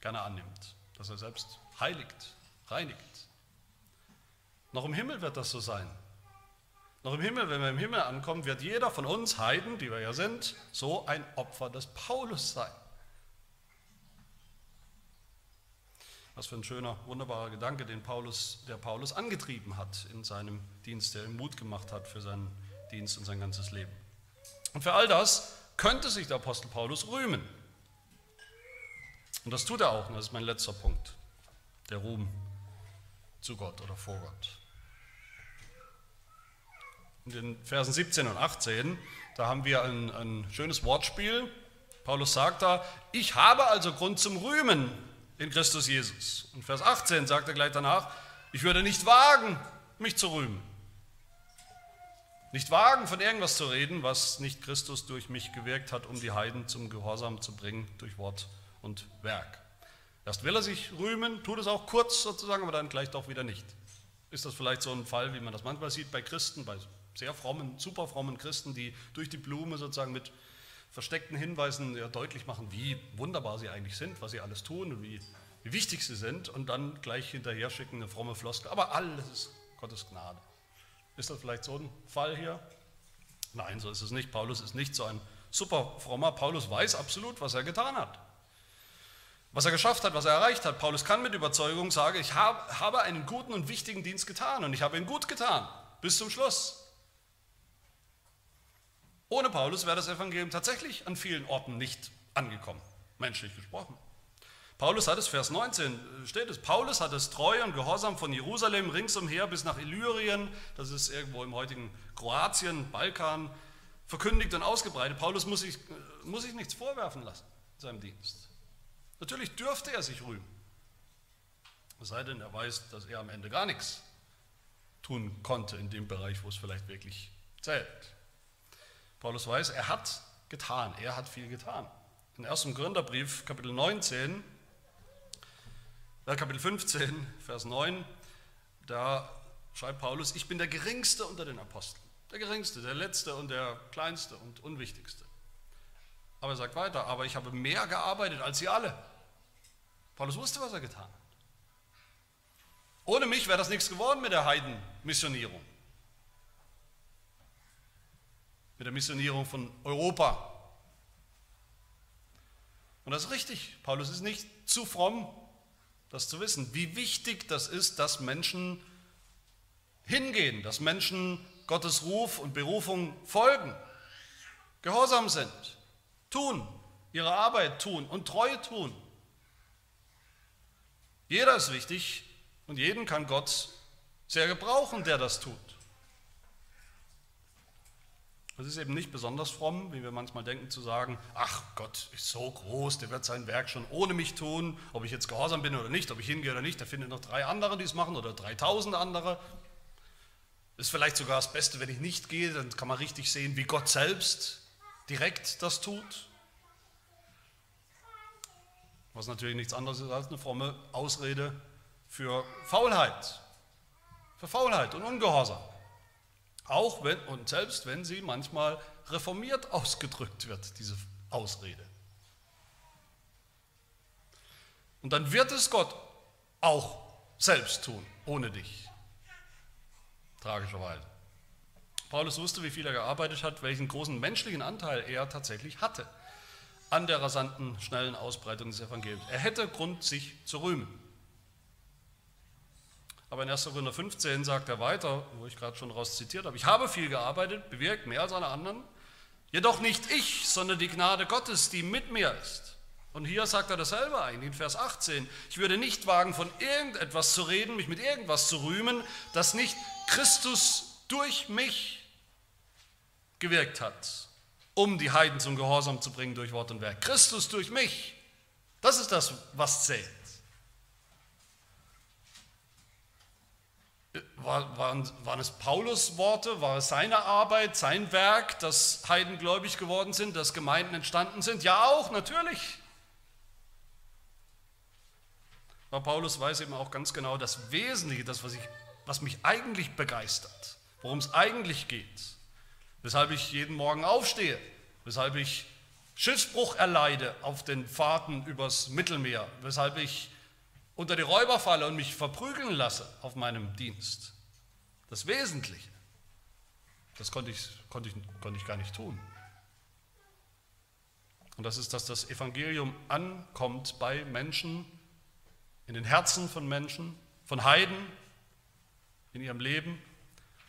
gerne annimmt, das er selbst heiligt, reinigt. Noch im Himmel wird das so sein. Noch im Himmel, wenn wir im Himmel ankommen, wird jeder von uns Heiden, die wir ja sind, so ein Opfer des Paulus sein. Was für ein schöner, wunderbarer Gedanke, den Paulus, der Paulus angetrieben hat in seinem Dienst, der ihm Mut gemacht hat für seinen Dienst und sein ganzes Leben. Und für all das könnte sich der Apostel Paulus rühmen. Und das tut er auch, und das ist mein letzter Punkt, der Ruhm zu Gott oder vor Gott. In den Versen 17 und 18, da haben wir ein, ein schönes Wortspiel. Paulus sagt da, ich habe also Grund zum Rühmen, in Christus Jesus. Und Vers 18 sagt er gleich danach, ich würde nicht wagen, mich zu rühmen. Nicht wagen, von irgendwas zu reden, was nicht Christus durch mich gewirkt hat, um die Heiden zum Gehorsam zu bringen durch Wort und Werk. Erst will er sich rühmen, tut es auch kurz sozusagen, aber dann gleich doch wieder nicht. Ist das vielleicht so ein Fall, wie man das manchmal sieht bei Christen, bei sehr frommen, super frommen Christen, die durch die Blume sozusagen mit versteckten Hinweisen ja deutlich machen, wie wunderbar sie eigentlich sind, was sie alles tun und wie, wie wichtig sie sind und dann gleich hinterher schicken eine fromme Floskel. Aber alles ist Gottes Gnade. Ist das vielleicht so ein Fall hier? Nein, so ist es nicht. Paulus ist nicht so ein super frommer. Paulus weiß absolut, was er getan hat. Was er geschafft hat, was er erreicht hat. Paulus kann mit Überzeugung sagen, ich habe einen guten und wichtigen Dienst getan und ich habe ihn gut getan, bis zum Schluss. Ohne Paulus wäre das Evangelium tatsächlich an vielen Orten nicht angekommen, menschlich gesprochen. Paulus hat es, Vers 19 steht es, Paulus hat es treu und gehorsam von Jerusalem ringsumher bis nach Illyrien, das ist irgendwo im heutigen Kroatien, Balkan, verkündigt und ausgebreitet. Paulus muss sich, muss sich nichts vorwerfen lassen in seinem Dienst. Natürlich dürfte er sich rühmen, es sei denn, er weiß, dass er am Ende gar nichts tun konnte in dem Bereich, wo es vielleicht wirklich zählt. Paulus weiß, er hat getan, er hat viel getan. In 1. Gründerbrief, Kapitel 19, äh, Kapitel 15, Vers 9, da schreibt Paulus, ich bin der Geringste unter den Aposteln. Der Geringste, der Letzte und der Kleinste und Unwichtigste. Aber er sagt weiter, aber ich habe mehr gearbeitet als sie alle. Paulus wusste, was er getan hat. Ohne mich wäre das nichts geworden mit der Heidenmissionierung mit der Missionierung von Europa. Und das ist richtig. Paulus ist nicht zu fromm, das zu wissen, wie wichtig das ist, dass Menschen hingehen, dass Menschen Gottes Ruf und Berufung folgen, gehorsam sind, tun, ihre Arbeit tun und treu tun. Jeder ist wichtig und jeden kann Gott sehr gebrauchen, der das tut. Es ist eben nicht besonders fromm, wie wir manchmal denken, zu sagen, ach Gott ist so groß, der wird sein Werk schon ohne mich tun, ob ich jetzt gehorsam bin oder nicht, ob ich hingehe oder nicht, der findet noch drei andere, die es machen oder 3000 andere. Ist vielleicht sogar das Beste, wenn ich nicht gehe, dann kann man richtig sehen, wie Gott selbst direkt das tut. Was natürlich nichts anderes ist als eine fromme Ausrede für Faulheit, für Faulheit und Ungehorsam. Auch wenn, und selbst wenn sie manchmal reformiert ausgedrückt wird, diese Ausrede. Und dann wird es Gott auch selbst tun, ohne dich. Tragischerweise. Paulus wusste, wie viel er gearbeitet hat, welchen großen menschlichen Anteil er tatsächlich hatte an der rasanten, schnellen Ausbreitung des Evangeliums. Er hätte Grund, sich zu rühmen. Aber in 1. Korinther 15 sagt er weiter, wo ich gerade schon raus zitiert habe, ich habe viel gearbeitet, bewirkt mehr als alle anderen, jedoch nicht ich, sondern die Gnade Gottes, die mit mir ist. Und hier sagt er dasselbe eigentlich in Vers 18. Ich würde nicht wagen, von irgendetwas zu reden, mich mit irgendwas zu rühmen, das nicht Christus durch mich gewirkt hat, um die Heiden zum Gehorsam zu bringen durch Wort und Werk. Christus durch mich. Das ist das, was zählt. War, waren, waren es Paulus Worte, war es seine Arbeit, sein Werk, dass Heiden gläubig geworden sind, dass Gemeinden entstanden sind? Ja, auch, natürlich. Aber Paulus weiß eben auch ganz genau das Wesentliche, das, was, ich, was mich eigentlich begeistert, worum es eigentlich geht, weshalb ich jeden Morgen aufstehe, weshalb ich Schiffsbruch erleide auf den Fahrten übers Mittelmeer, weshalb ich unter die Räuber falle und mich verprügeln lasse auf meinem Dienst. Das Wesentliche, das konnte ich, konnte ich, konnte ich gar nicht tun. Und das ist, dass das Evangelium ankommt bei Menschen, in den Herzen von Menschen, von Heiden in ihrem Leben,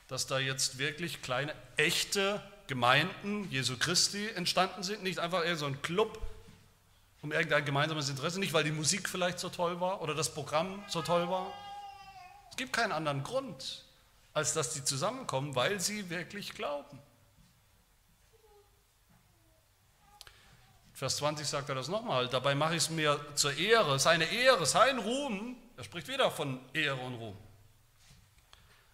dass da jetzt wirklich kleine, echte Gemeinden Jesu Christi entstanden sind, nicht einfach eher so ein Club, um irgendein gemeinsames Interesse, nicht weil die Musik vielleicht so toll war oder das Programm so toll war. Es gibt keinen anderen Grund, als dass die zusammenkommen, weil sie wirklich glauben. Vers 20 sagt er das nochmal, dabei mache ich es mir zur Ehre, seine Ehre, sein Ruhm, er spricht wieder von Ehre und Ruhm.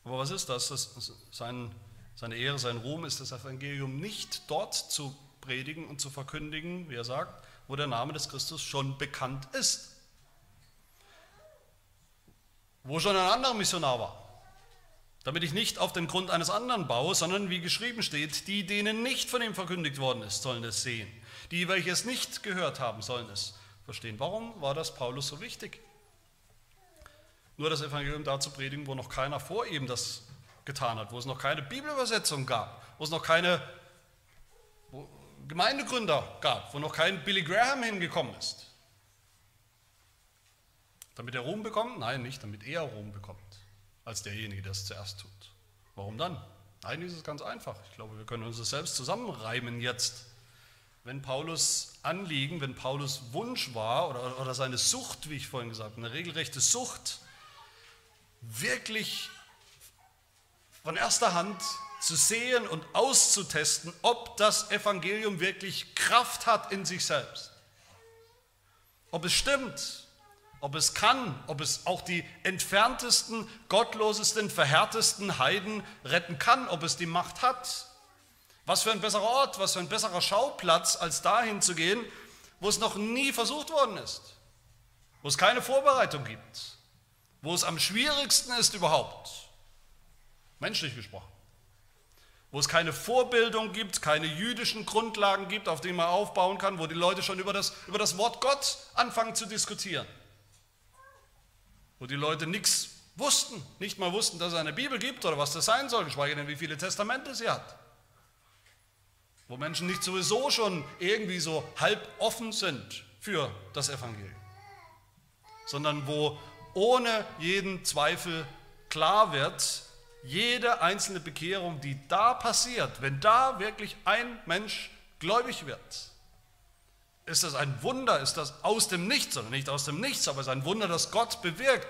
Aber was ist das? das sein, seine Ehre, sein Ruhm ist das Evangelium nicht dort zu predigen und zu verkündigen, wie er sagt, wo der Name des Christus schon bekannt ist. Wo schon ein anderer Missionar war. Damit ich nicht auf den Grund eines anderen baue, sondern wie geschrieben steht, die, denen nicht von ihm verkündigt worden ist, sollen es sehen. Die, welche es nicht gehört haben, sollen es verstehen. Warum war das Paulus so wichtig? Nur das Evangelium da zu predigen, wo noch keiner vor ihm das getan hat, wo es noch keine Bibelübersetzung gab, wo es noch keine Gemeindegründer gab, wo noch kein Billy Graham hingekommen ist. Damit er Ruhm bekommt? Nein, nicht, damit er Ruhm bekommt, als derjenige, der es zuerst tut. Warum dann? Eigentlich ist es ganz einfach. Ich glaube, wir können uns das selbst zusammenreimen jetzt. Wenn Paulus Anliegen, wenn Paulus Wunsch war oder, oder seine Sucht, wie ich vorhin gesagt habe, eine regelrechte Sucht, wirklich von erster Hand zu sehen und auszutesten, ob das Evangelium wirklich Kraft hat in sich selbst. Ob es stimmt, ob es kann, ob es auch die entferntesten, gottlosesten, verhärtesten Heiden retten kann, ob es die Macht hat. Was für ein besserer Ort, was für ein besserer Schauplatz, als dahin zu gehen, wo es noch nie versucht worden ist, wo es keine Vorbereitung gibt, wo es am schwierigsten ist überhaupt, menschlich gesprochen wo es keine Vorbildung gibt, keine jüdischen Grundlagen gibt, auf denen man aufbauen kann, wo die Leute schon über das, über das Wort Gott anfangen zu diskutieren, wo die Leute nichts wussten, nicht mal wussten, dass es eine Bibel gibt oder was das sein soll, geschweige denn, wie viele Testamente sie hat, wo Menschen nicht sowieso schon irgendwie so halb offen sind für das Evangelium, sondern wo ohne jeden Zweifel klar wird, jede einzelne Bekehrung, die da passiert, wenn da wirklich ein Mensch gläubig wird, ist das ein Wunder, ist das aus dem Nichts, oder nicht aus dem Nichts, aber es ist ein Wunder, das Gott bewirkt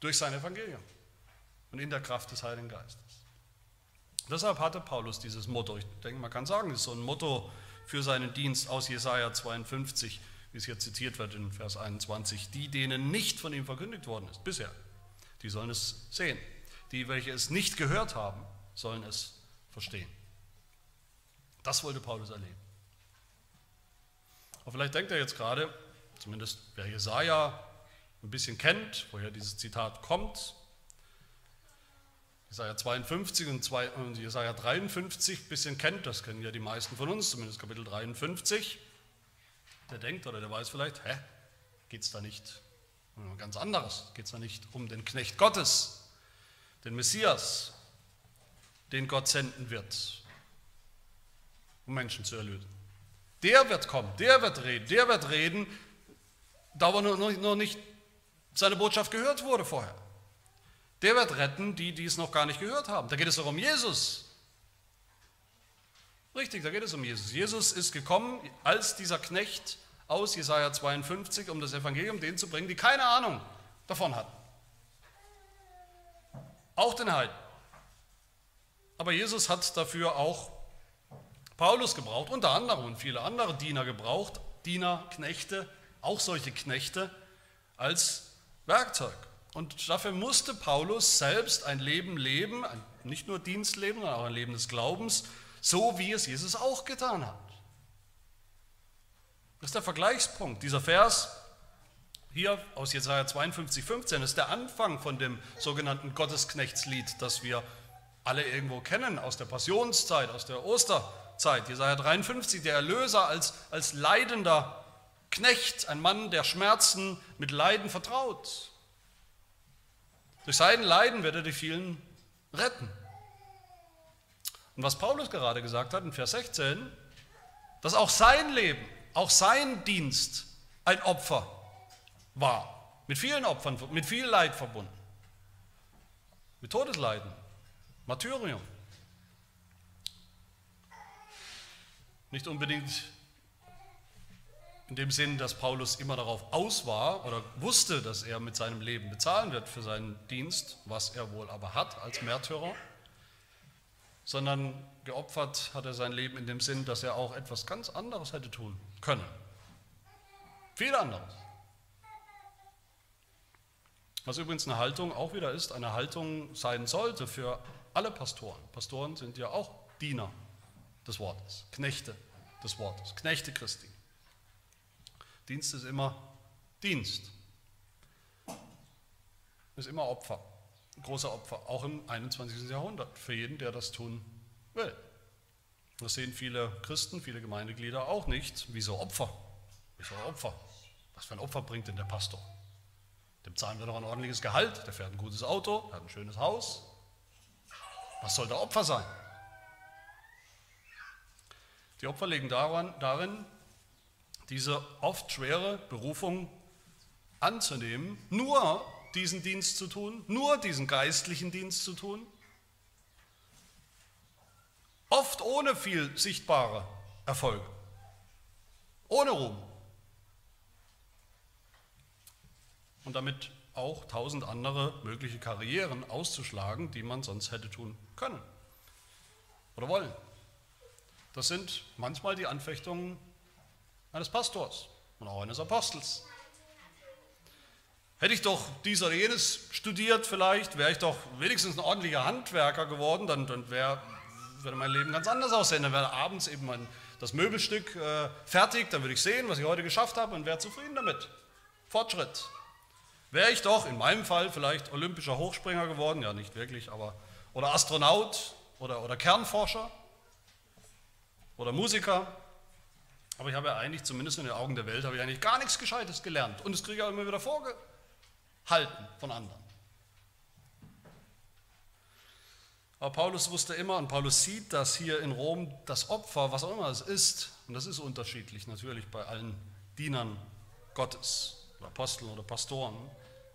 durch sein Evangelium und in der Kraft des Heiligen Geistes. Deshalb hatte Paulus dieses Motto. Ich denke, man kann sagen, es ist so ein Motto für seinen Dienst aus Jesaja 52, wie es hier zitiert wird in Vers 21. Die, denen nicht von ihm verkündigt worden ist, bisher, die sollen es sehen. Die, welche es nicht gehört haben, sollen es verstehen. Das wollte Paulus erleben. Aber vielleicht denkt er jetzt gerade, zumindest wer Jesaja ein bisschen kennt, woher dieses Zitat kommt, Jesaja 52 und, 2, und Jesaja 53 ein bisschen kennt, das kennen ja die meisten von uns, zumindest Kapitel 53, der denkt oder der weiß vielleicht, hä, geht es da nicht um ganz anderes? Geht es da nicht um den Knecht Gottes, den Messias, den Gott senden wird, um Menschen zu erlösen? Der wird kommen, der wird reden, der wird reden, da aber noch nicht seine Botschaft gehört wurde vorher. Der wird retten, die, die es noch gar nicht gehört haben. Da geht es doch um Jesus. Richtig, da geht es um Jesus. Jesus ist gekommen als dieser Knecht aus Jesaja 52, um das Evangelium denen zu bringen, die keine Ahnung davon hatten. Auch den Heiden. Aber Jesus hat dafür auch Paulus gebraucht, unter anderem und viele andere Diener gebraucht, Diener, Knechte, auch solche Knechte als Werkzeug. Und dafür musste Paulus selbst ein Leben leben, nicht nur Dienstleben, sondern auch ein Leben des Glaubens, so wie es Jesus auch getan hat. Das ist der Vergleichspunkt. Dieser Vers hier aus Jesaja 52, 15 ist der Anfang von dem sogenannten Gottesknechtslied, das wir alle irgendwo kennen aus der Passionszeit, aus der Osterzeit. Jesaja 53, der Erlöser als, als leidender Knecht, ein Mann, der Schmerzen mit Leiden vertraut. Durch sein Leiden wird er die vielen retten. Und was Paulus gerade gesagt hat in Vers 16, dass auch sein Leben, auch sein Dienst ein Opfer war. Mit vielen Opfern, mit viel Leid verbunden. Mit Todesleiden, Martyrium. Nicht unbedingt in dem Sinn, dass Paulus immer darauf aus war oder wusste, dass er mit seinem Leben bezahlen wird für seinen Dienst, was er wohl aber hat als Märtyrer, sondern geopfert hat er sein Leben in dem Sinn, dass er auch etwas ganz anderes hätte tun können. Viel anderes. Was übrigens eine Haltung auch wieder ist, eine Haltung sein sollte für alle Pastoren. Pastoren sind ja auch Diener des Wortes, Knechte des Wortes, Knechte Christi. Dienst ist immer Dienst. Ist immer Opfer, großer Opfer, auch im 21. Jahrhundert, für jeden, der das tun will. Das sehen viele Christen, viele Gemeindeglieder auch nicht. Wieso Opfer? Wieso Opfer? Was für ein Opfer bringt denn der Pastor? Dem zahlen wir doch ein ordentliches Gehalt, der fährt ein gutes Auto, hat ein schönes Haus. Was soll der Opfer sein? Die Opfer liegen daran, darin, diese oft schwere Berufung anzunehmen, nur diesen Dienst zu tun, nur diesen geistlichen Dienst zu tun, oft ohne viel sichtbare Erfolge, ohne Ruhm und damit auch tausend andere mögliche Karrieren auszuschlagen, die man sonst hätte tun können oder wollen. Das sind manchmal die Anfechtungen eines Pastors und auch eines Apostels. Hätte ich doch dies oder jenes studiert vielleicht, wäre ich doch wenigstens ein ordentlicher Handwerker geworden, dann, dann wär, würde mein Leben ganz anders aussehen. Dann wäre abends eben mein, das Möbelstück äh, fertig, dann würde ich sehen, was ich heute geschafft habe und wäre zufrieden damit. Fortschritt. Wäre ich doch in meinem Fall vielleicht olympischer Hochspringer geworden, ja nicht wirklich, aber oder Astronaut oder, oder Kernforscher oder Musiker, aber ich habe ja eigentlich, zumindest in den Augen der Welt, habe ich eigentlich gar nichts Gescheites gelernt. Und das kriege ich auch immer wieder vorgehalten von anderen. Aber Paulus wusste immer, und Paulus sieht, dass hier in Rom das Opfer, was auch immer es ist, und das ist unterschiedlich natürlich bei allen Dienern Gottes, oder Aposteln oder Pastoren,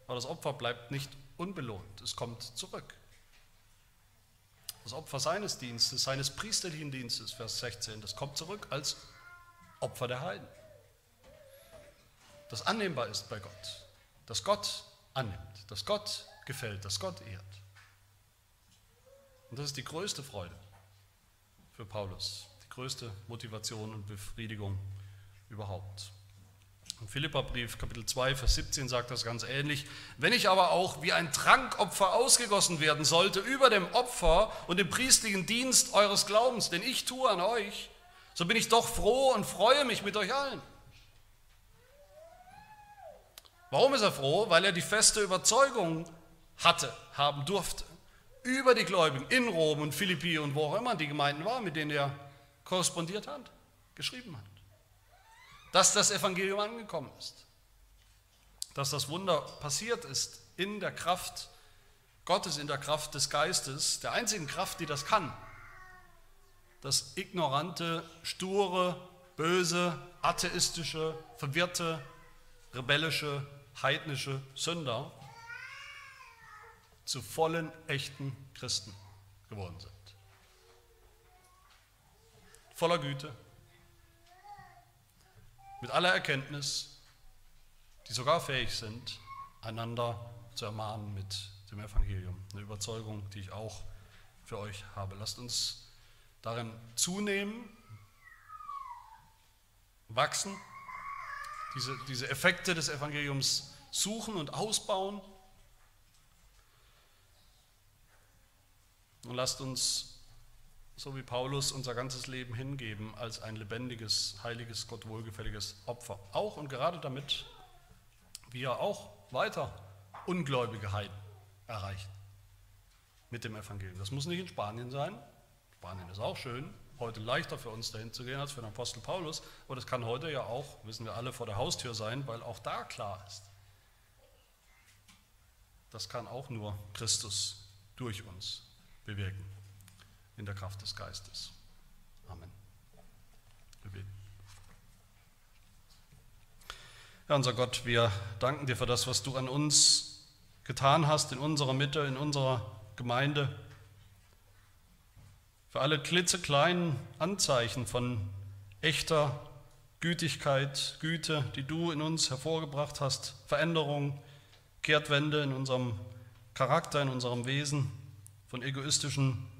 aber das Opfer bleibt nicht unbelohnt, es kommt zurück. Das Opfer seines Dienstes, seines priesterlichen Dienstes, Vers 16, das kommt zurück als Opfer der Heiden. Das annehmbar ist bei Gott, dass Gott annimmt, dass Gott gefällt, dass Gott ehrt. Und das ist die größte Freude für Paulus, die größte Motivation und Befriedigung überhaupt. Im Philipperbrief Kapitel 2, Vers 17 sagt das ganz ähnlich. Wenn ich aber auch wie ein Trankopfer ausgegossen werden sollte über dem Opfer und dem priestlichen Dienst eures Glaubens, den ich tue an euch, so bin ich doch froh und freue mich mit euch allen. Warum ist er froh? Weil er die feste Überzeugung hatte, haben durfte, über die Gläubigen in Rom und Philippi und wo auch immer die Gemeinden waren, mit denen er korrespondiert hat, geschrieben hat. Dass das Evangelium angekommen ist. Dass das Wunder passiert ist in der Kraft Gottes, in der Kraft des Geistes, der einzigen Kraft, die das kann. Das ignorante, sture, böse, atheistische, verwirrte, rebellische, heidnische Sünder zu vollen, echten Christen geworden sind. Voller Güte, mit aller Erkenntnis, die sogar fähig sind, einander zu ermahnen mit dem Evangelium. Eine Überzeugung, die ich auch für euch habe. Lasst uns darin zunehmen, wachsen, diese, diese Effekte des Evangeliums suchen und ausbauen. Und lasst uns, so wie Paulus, unser ganzes Leben hingeben als ein lebendiges, heiliges, Gott wohlgefälliges Opfer. Auch und gerade damit wir auch weiter ungläubige Heiden erreichen mit dem Evangelium. Das muss nicht in Spanien sein. Spanien ist auch schön, heute leichter für uns dahin zu gehen als für den Apostel Paulus, aber das kann heute ja auch, wissen wir alle, vor der Haustür sein, weil auch da klar ist, das kann auch nur Christus durch uns bewirken, in der Kraft des Geistes. Amen. Wir beten. Ja, unser Gott, wir danken dir für das, was du an uns getan hast, in unserer Mitte, in unserer Gemeinde für alle klitzekleinen Anzeichen von echter Gütigkeit, Güte, die du in uns hervorgebracht hast, Veränderung, Kehrtwende in unserem Charakter, in unserem Wesen, von egoistischen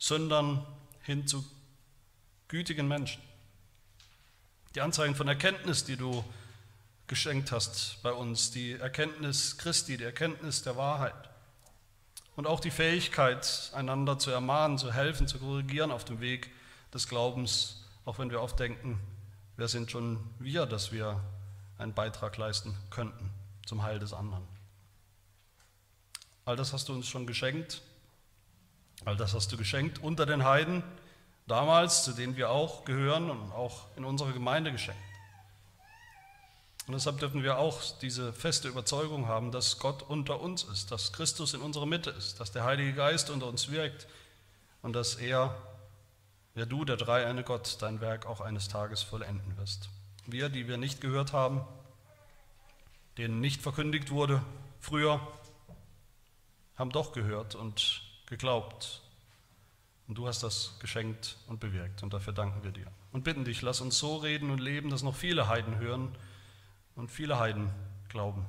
Sündern hin zu gütigen Menschen. Die Anzeichen von Erkenntnis, die du geschenkt hast bei uns, die Erkenntnis Christi, die Erkenntnis der Wahrheit und auch die Fähigkeit, einander zu ermahnen, zu helfen, zu korrigieren auf dem Weg des Glaubens, auch wenn wir oft denken, wer sind schon wir, dass wir einen Beitrag leisten könnten zum Heil des anderen. All das hast du uns schon geschenkt, all das hast du geschenkt unter den Heiden damals, zu denen wir auch gehören und auch in unserer Gemeinde geschenkt. Und deshalb dürfen wir auch diese feste Überzeugung haben, dass Gott unter uns ist, dass Christus in unserer Mitte ist, dass der Heilige Geist unter uns wirkt und dass er, ja du, der dreieine Gott, dein Werk auch eines Tages vollenden wirst. Wir, die wir nicht gehört haben, denen nicht verkündigt wurde früher, haben doch gehört und geglaubt. Und du hast das geschenkt und bewirkt und dafür danken wir dir. Und bitten dich, lass uns so reden und leben, dass noch viele Heiden hören, und viele Heiden glauben.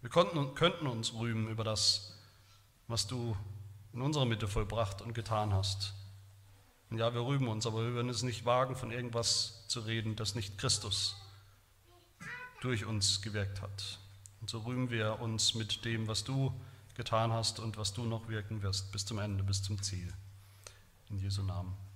Wir konnten, könnten uns rühmen über das, was du in unserer Mitte vollbracht und getan hast. Und ja, wir rühmen uns, aber wir würden es nicht wagen, von irgendwas zu reden, das nicht Christus durch uns gewirkt hat. Und so rühmen wir uns mit dem, was du getan hast und was du noch wirken wirst, bis zum Ende, bis zum Ziel. In Jesu Namen. Amen.